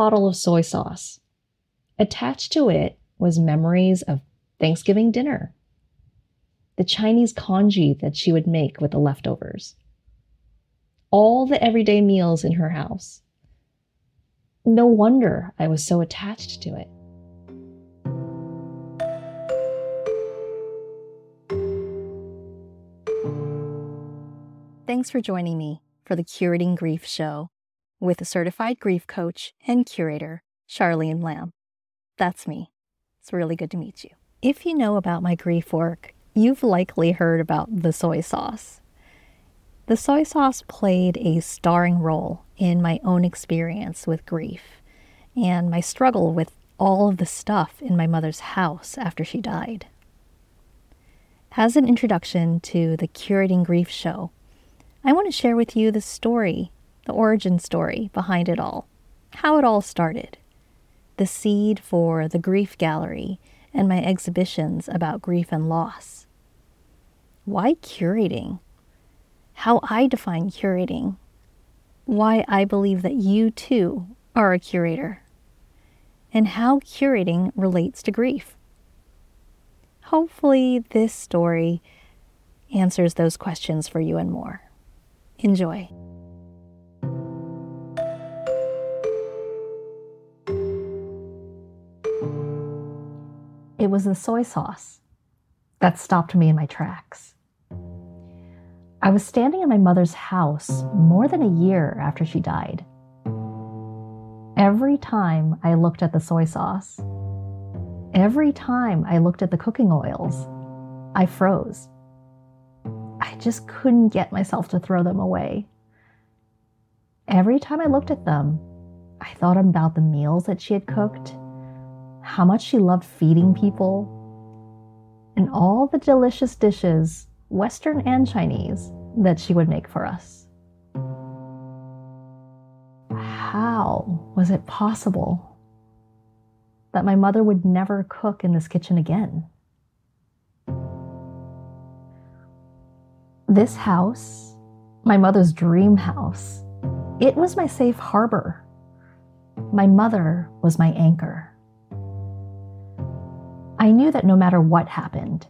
bottle of soy sauce. Attached to it was memories of Thanksgiving dinner, the Chinese congee that she would make with the leftovers, all the everyday meals in her house. No wonder I was so attached to it. Thanks for joining me for the Curating Grief Show with a certified grief coach and curator, Charlene Lam. That's me. It's really good to meet you. If you know about my grief work, you've likely heard about the soy sauce. The soy sauce played a starring role in my own experience with grief and my struggle with all of the stuff in my mother's house after she died. As an introduction to the Curating Grief show, I want to share with you the story, the origin story behind it all, how it all started, the seed for the Grief Gallery and my exhibitions about grief and loss. Why curating? How I define curating. Why I believe that you too are a curator. And how curating relates to grief. Hopefully, this story answers those questions for you and more. Enjoy. It was the soy sauce that stopped me in my tracks. I was standing in my mother's house more than a year after she died. Every time I looked at the soy sauce, every time I looked at the cooking oils, I froze. I just couldn't get myself to throw them away. Every time I looked at them, I thought about the meals that she had cooked how much she loved feeding people, and all the delicious dishes, Western and Chinese, that she would make for us. How was it possible that my mother would never cook in this kitchen again? This house, my mother's dream house, it was my safe harbor. My mother was my anchor. I knew that no matter what happened,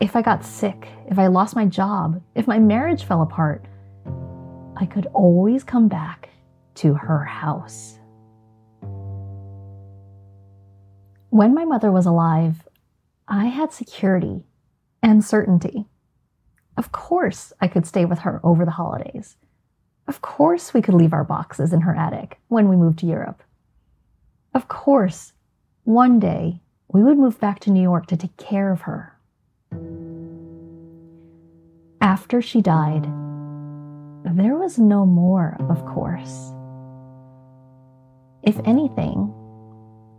if I got sick, if I lost my job, if my marriage fell apart, I could always come back to her house. When my mother was alive, I had security and certainty. Of course, I could stay with her over the holidays. Of course, we could leave our boxes in her attic when we moved to Europe. Of course, one day we would move back to New York to take care of her. After she died, there was no more, of course. If anything,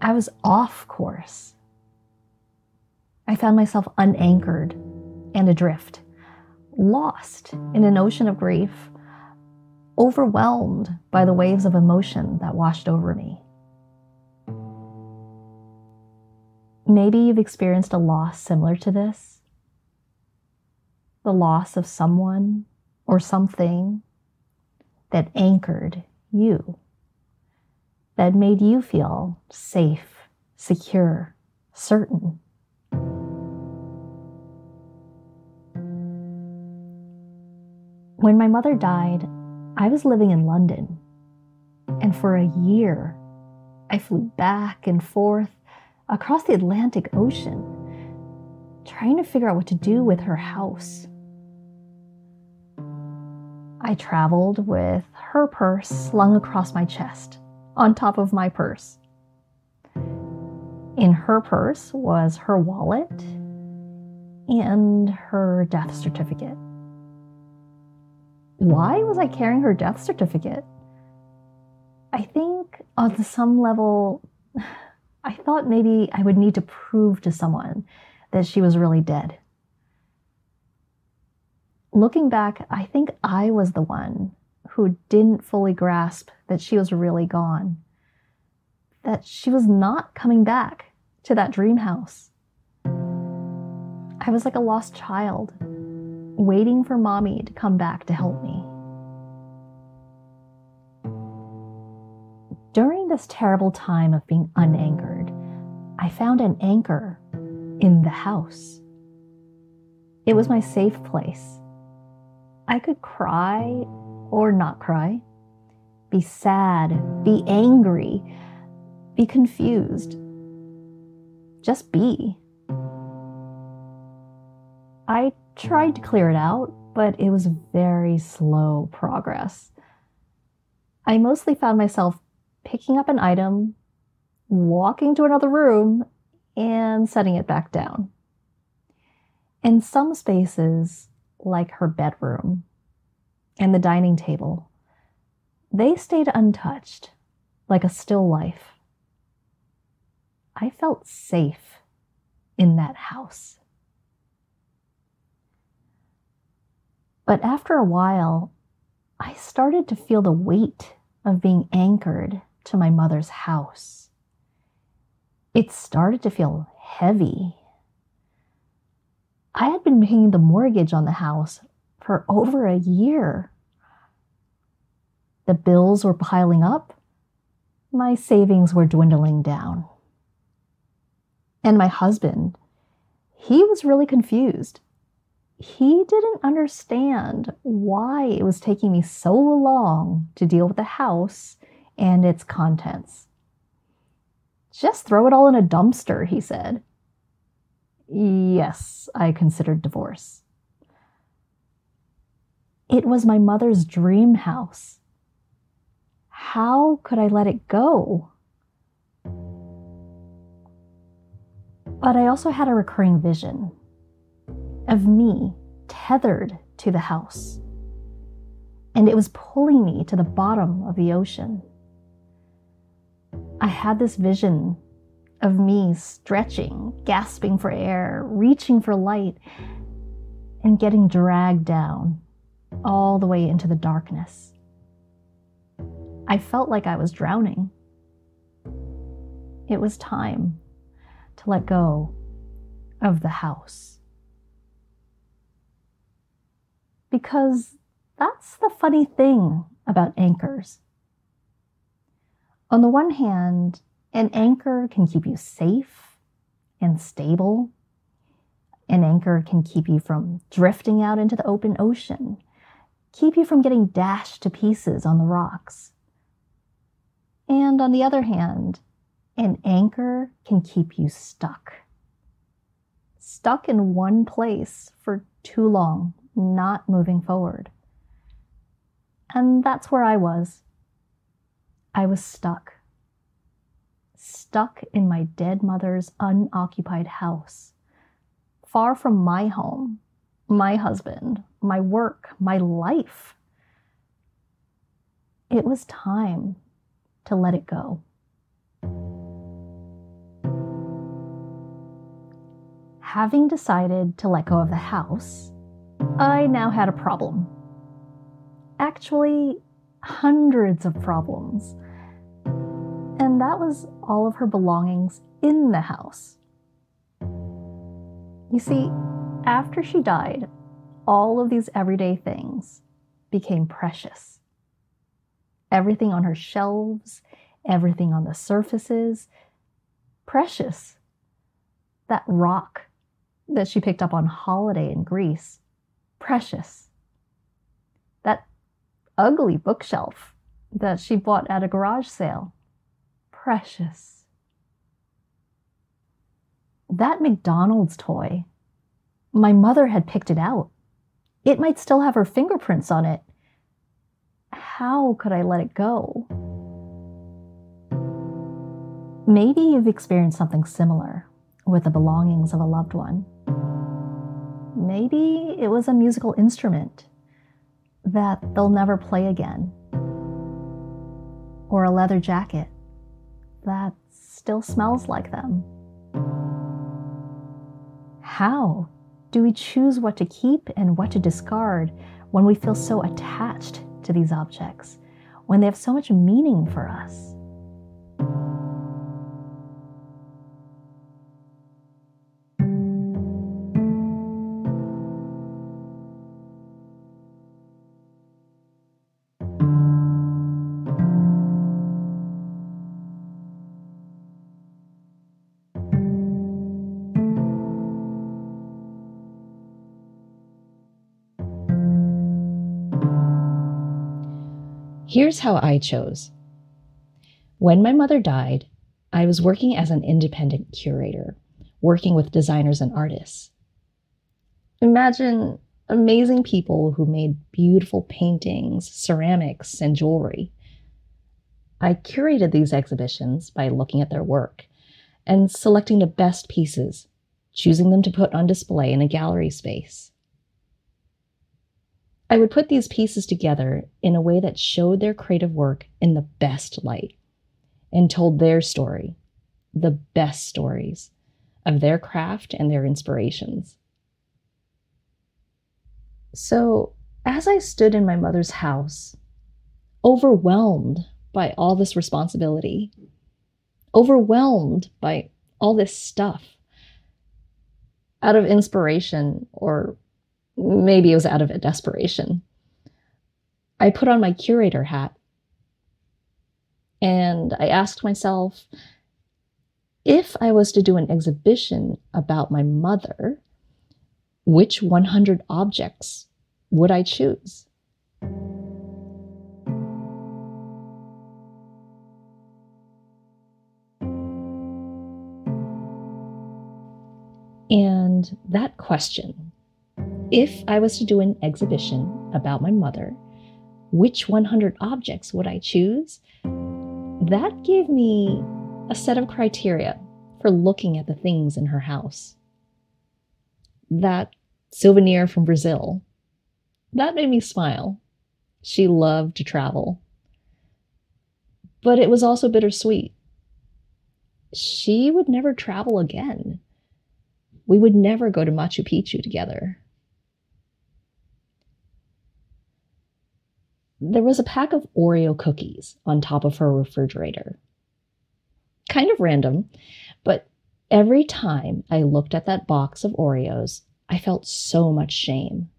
I was off course. I found myself unanchored and adrift, lost in an ocean of grief, overwhelmed by the waves of emotion that washed over me. Maybe you've experienced a loss similar to this the loss of someone or something that anchored you, that made you feel safe, secure, certain. When my mother died, I was living in London. And for a year, I flew back and forth across the Atlantic Ocean, trying to figure out what to do with her house. I traveled with her purse slung across my chest, on top of my purse. In her purse was her wallet and her death certificate. Why was I carrying her death certificate? I think on some level, I thought maybe I would need to prove to someone that she was really dead. Looking back, I think I was the one who didn't fully grasp that she was really gone, that she was not coming back to that dream house. I was like a lost child, waiting for mommy to come back to help me. During this terrible time of being unanchored, I found an anchor in the house. It was my safe place. I could cry or not cry, be sad, be angry, be confused. Just be. I tried to clear it out, but it was very slow progress. I mostly found myself picking up an item, walking to another room, and setting it back down. In some spaces, like her bedroom and the dining table, they stayed untouched, like a still life. I felt safe in that house. But after a while, I started to feel the weight of being anchored to my mother's house. It started to feel heavy. I had been paying the mortgage on the house for over a year. The bills were piling up. My savings were dwindling down. And my husband, he was really confused he didn't understand why it was taking me so long to deal with the house and its contents. Just throw it all in a dumpster, he said. Yes, I considered divorce. It was my mother's dream house. How could I let it go? But I also had a recurring vision of me tethered to the house. And it was pulling me to the bottom of the ocean. I had this vision of me stretching, gasping for air, reaching for light, and getting dragged down all the way into the darkness. I felt like I was drowning. It was time to let go of the house. because that's the funny thing about anchors. On the one hand, an anchor can keep you safe and stable. An anchor can keep you from drifting out into the open ocean, keep you from getting dashed to pieces on the rocks. And on the other hand, an anchor can keep you stuck. Stuck in one place for too long not moving forward. And that's where I was. I was stuck. Stuck in my dead mother's unoccupied house, far from my home, my husband, my work, my life. It was time to let it go. Having decided to let go of the house, I now had a problem. Actually, hundreds of problems. And that was all of her belongings in the house. You see, after she died, all of these everyday things became precious. Everything on her shelves, everything on the surfaces, precious. That rock that she picked up on holiday in Greece, precious. That ugly bookshelf that she bought at a garage sale, precious. That McDonald's toy, my mother had picked it out. It might still have her fingerprints on it. How could I let it go? Maybe you've experienced something similar with the belongings of a loved one. Maybe it was a musical instrument that they'll never play again, or a leather jacket that still smells like them. How do we choose what to keep and what to discard when we feel so attached to these objects, when they have so much meaning for us? Here's how I chose. When my mother died, I was working as an independent curator, working with designers and artists. Imagine amazing people who made beautiful paintings, ceramics, and jewelry. I curated these exhibitions by looking at their work and selecting the best pieces, choosing them to put on display in a gallery space. I would put these pieces together in a way that showed their creative work in the best light and told their story, the best stories of their craft and their inspirations. So, as I stood in my mother's house, overwhelmed by all this responsibility, overwhelmed by all this stuff, out of inspiration, or maybe it was out of a desperation, I put on my curator hat and I asked myself if I was to do an exhibition about my mother, which 100 objects would I choose? And that question, if I was to do an exhibition about my mother, which 100 objects would I choose? That gave me a set of criteria for looking at the things in her house. That souvenir from Brazil, that made me smile. She loved to travel. But it was also bittersweet. She would never travel again. We would never go to Machu Picchu together. There was a pack of Oreo cookies on top of her refrigerator. Kind of random, but every time I looked at that box of Oreos, I felt so much shame,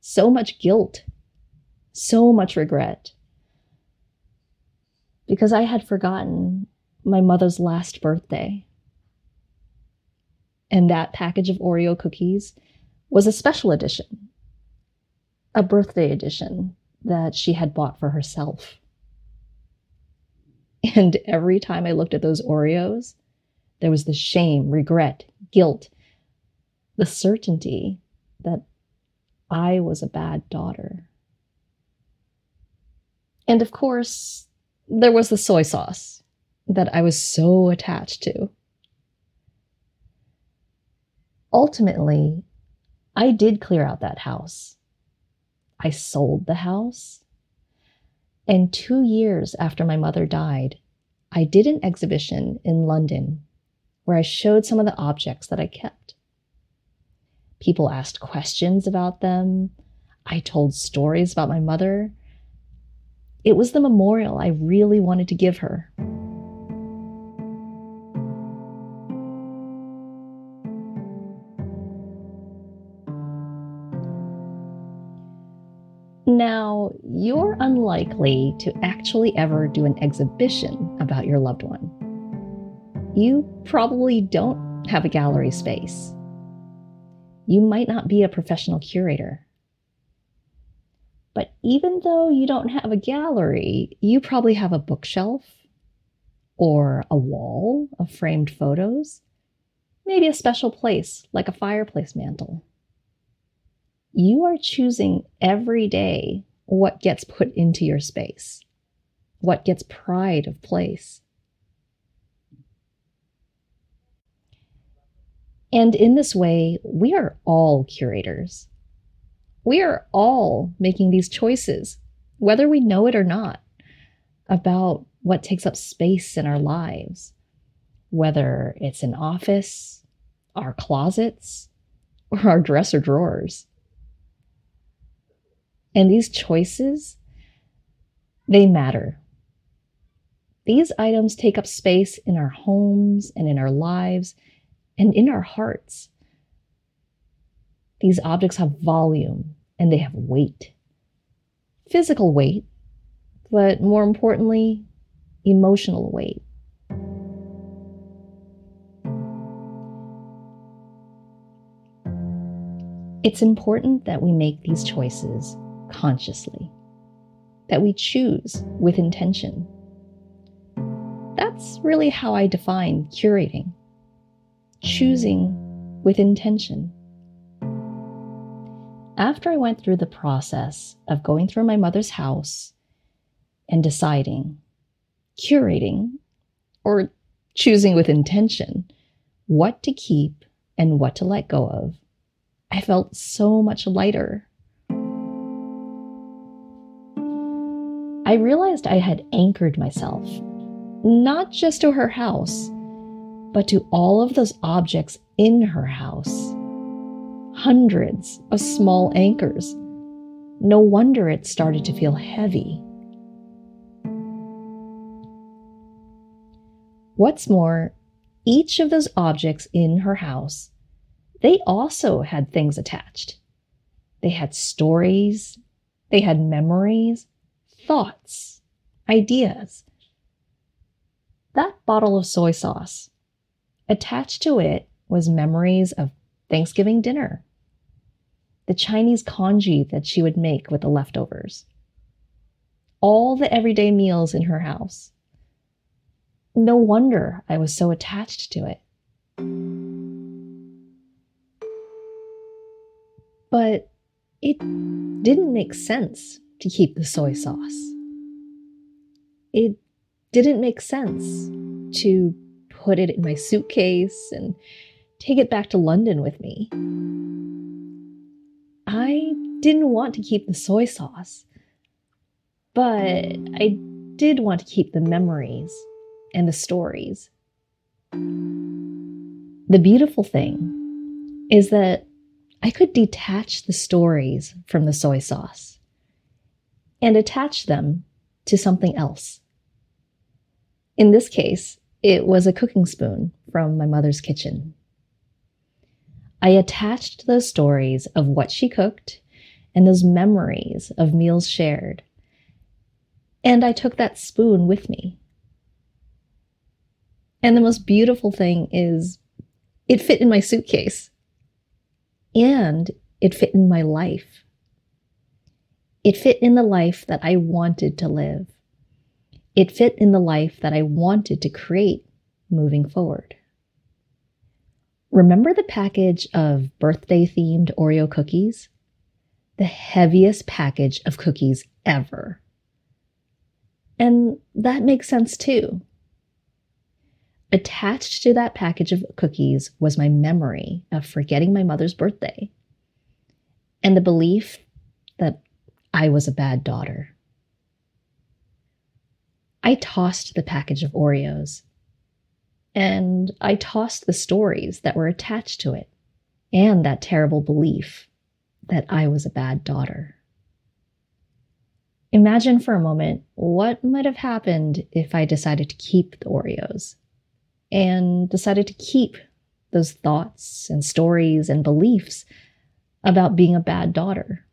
so much guilt, so much regret. Because I had forgotten my mother's last birthday. And that package of Oreo cookies was a special edition, a birthday edition that she had bought for herself. And every time I looked at those Oreos, there was the shame, regret, guilt, the certainty that I was a bad daughter. And of course, there was the soy sauce that I was so attached to. Ultimately, I did clear out that house. I sold the house. And two years after my mother died, I did an exhibition in London where I showed some of the objects that I kept. People asked questions about them. I told stories about my mother. It was the memorial I really wanted to give her. Now, you're unlikely to actually ever do an exhibition about your loved one. You probably don't have a gallery space. You might not be a professional curator. But even though you don't have a gallery, you probably have a bookshelf or a wall of framed photos, maybe a special place like a fireplace mantle you are choosing every day what gets put into your space, what gets pride of place. And in this way, we are all curators. We are all making these choices, whether we know it or not, about what takes up space in our lives, whether it's an office, our closets, or our dresser drawers. And these choices, they matter. These items take up space in our homes and in our lives and in our hearts. These objects have volume and they have weight physical weight, but more importantly, emotional weight. It's important that we make these choices consciously. that we choose with intention. That's really how I define curating choosing with intention. After I went through the process of going through my mother's house and deciding, curating, or choosing with intention what to keep and what to let go of, I felt so much lighter. I realized I had anchored myself, not just to her house, but to all of those objects in her house. Hundreds of small anchors. No wonder it started to feel heavy. What's more, each of those objects in her house, they also had things attached. They had stories, they had memories, thoughts, ideas. That bottle of soy sauce, attached to it was memories of Thanksgiving dinner, the Chinese congee that she would make with the leftovers, all the everyday meals in her house. No wonder I was so attached to it. But it didn't make sense to keep the soy sauce. It didn't make sense to put it in my suitcase and take it back to London with me. I didn't want to keep the soy sauce, but I did want to keep the memories and the stories. The beautiful thing is that I could detach the stories from the soy sauce and attach them to something else. In this case, it was a cooking spoon from my mother's kitchen. I attached those stories of what she cooked and those memories of meals shared. And I took that spoon with me. And the most beautiful thing is it fit in my suitcase and it fit in my life. It fit in the life that I wanted to live. It fit in the life that I wanted to create moving forward. Remember the package of birthday themed Oreo cookies? The heaviest package of cookies ever. And that makes sense too. Attached to that package of cookies was my memory of forgetting my mother's birthday and the belief that I was a bad daughter. I tossed the package of Oreos and I tossed the stories that were attached to it and that terrible belief that I was a bad daughter. Imagine for a moment what might have happened if I decided to keep the Oreos and decided to keep those thoughts and stories and beliefs about being a bad daughter.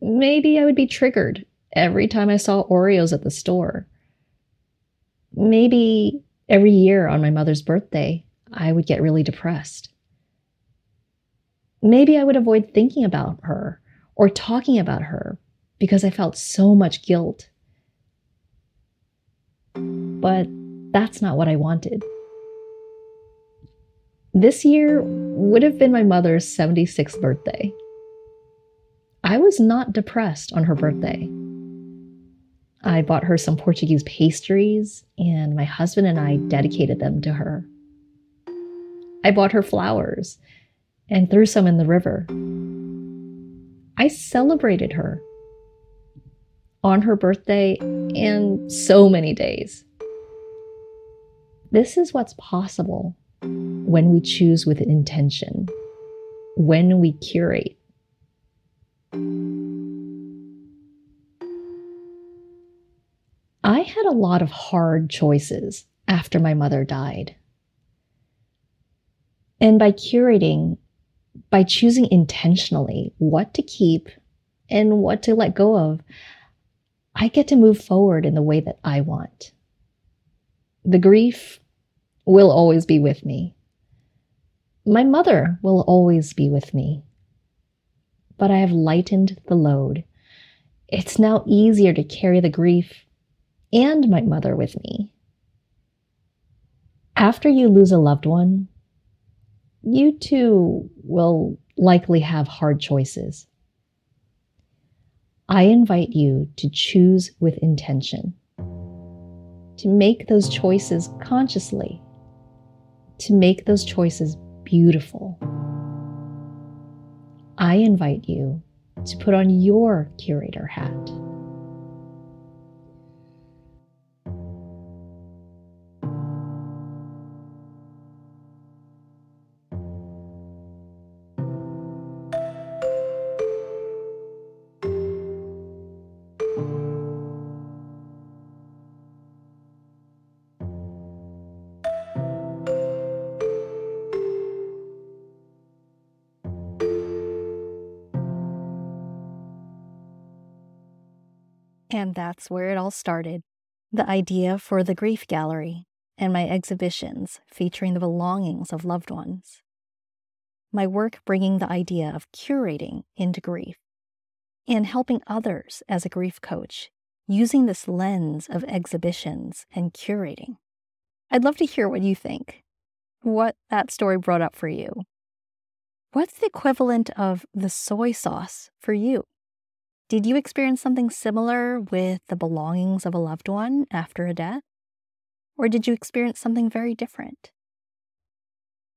Maybe I would be triggered every time I saw Oreos at the store. Maybe every year on my mother's birthday, I would get really depressed. Maybe I would avoid thinking about her or talking about her because I felt so much guilt. But that's not what I wanted. This year would have been my mother's 76th birthday. I was not depressed on her birthday. I bought her some Portuguese pastries, and my husband and I dedicated them to her. I bought her flowers and threw some in the river. I celebrated her on her birthday and so many days. This is what's possible when we choose with intention, when we curate. I had a lot of hard choices after my mother died. And by curating, by choosing intentionally what to keep and what to let go of, I get to move forward in the way that I want. The grief will always be with me. My mother will always be with me. But I have lightened the load It's now easier to carry the grief and my mother with me. After you lose a loved one, you too will likely have hard choices. I invite you to choose with intention, to make those choices consciously, to make those choices beautiful. I invite you to put on your curator hat. And that's where it all started the idea for the Grief Gallery and my exhibitions featuring the belongings of loved ones. My work bringing the idea of curating into grief and helping others as a grief coach using this lens of exhibitions and curating. I'd love to hear what you think, what that story brought up for you. What's the equivalent of the soy sauce for you? Did you experience something similar with the belongings of a loved one after a death? Or did you experience something very different?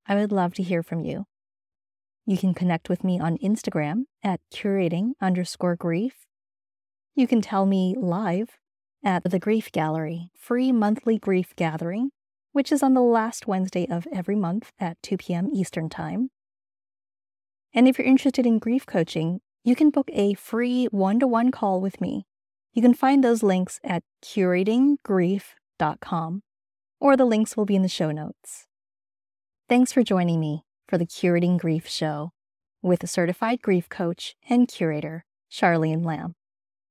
I would love to hear from you. You can connect with me on Instagram at curating underscore grief. You can tell me live at the Grief Gallery, free monthly grief gathering, which is on the last Wednesday of every month at 2 p.m. Eastern Time. And if you're interested in grief coaching, you can book a free one to one call with me. You can find those links at curatinggrief.com, or the links will be in the show notes. Thanks for joining me for the Curating Grief Show with certified grief coach and curator, Charlene Lam.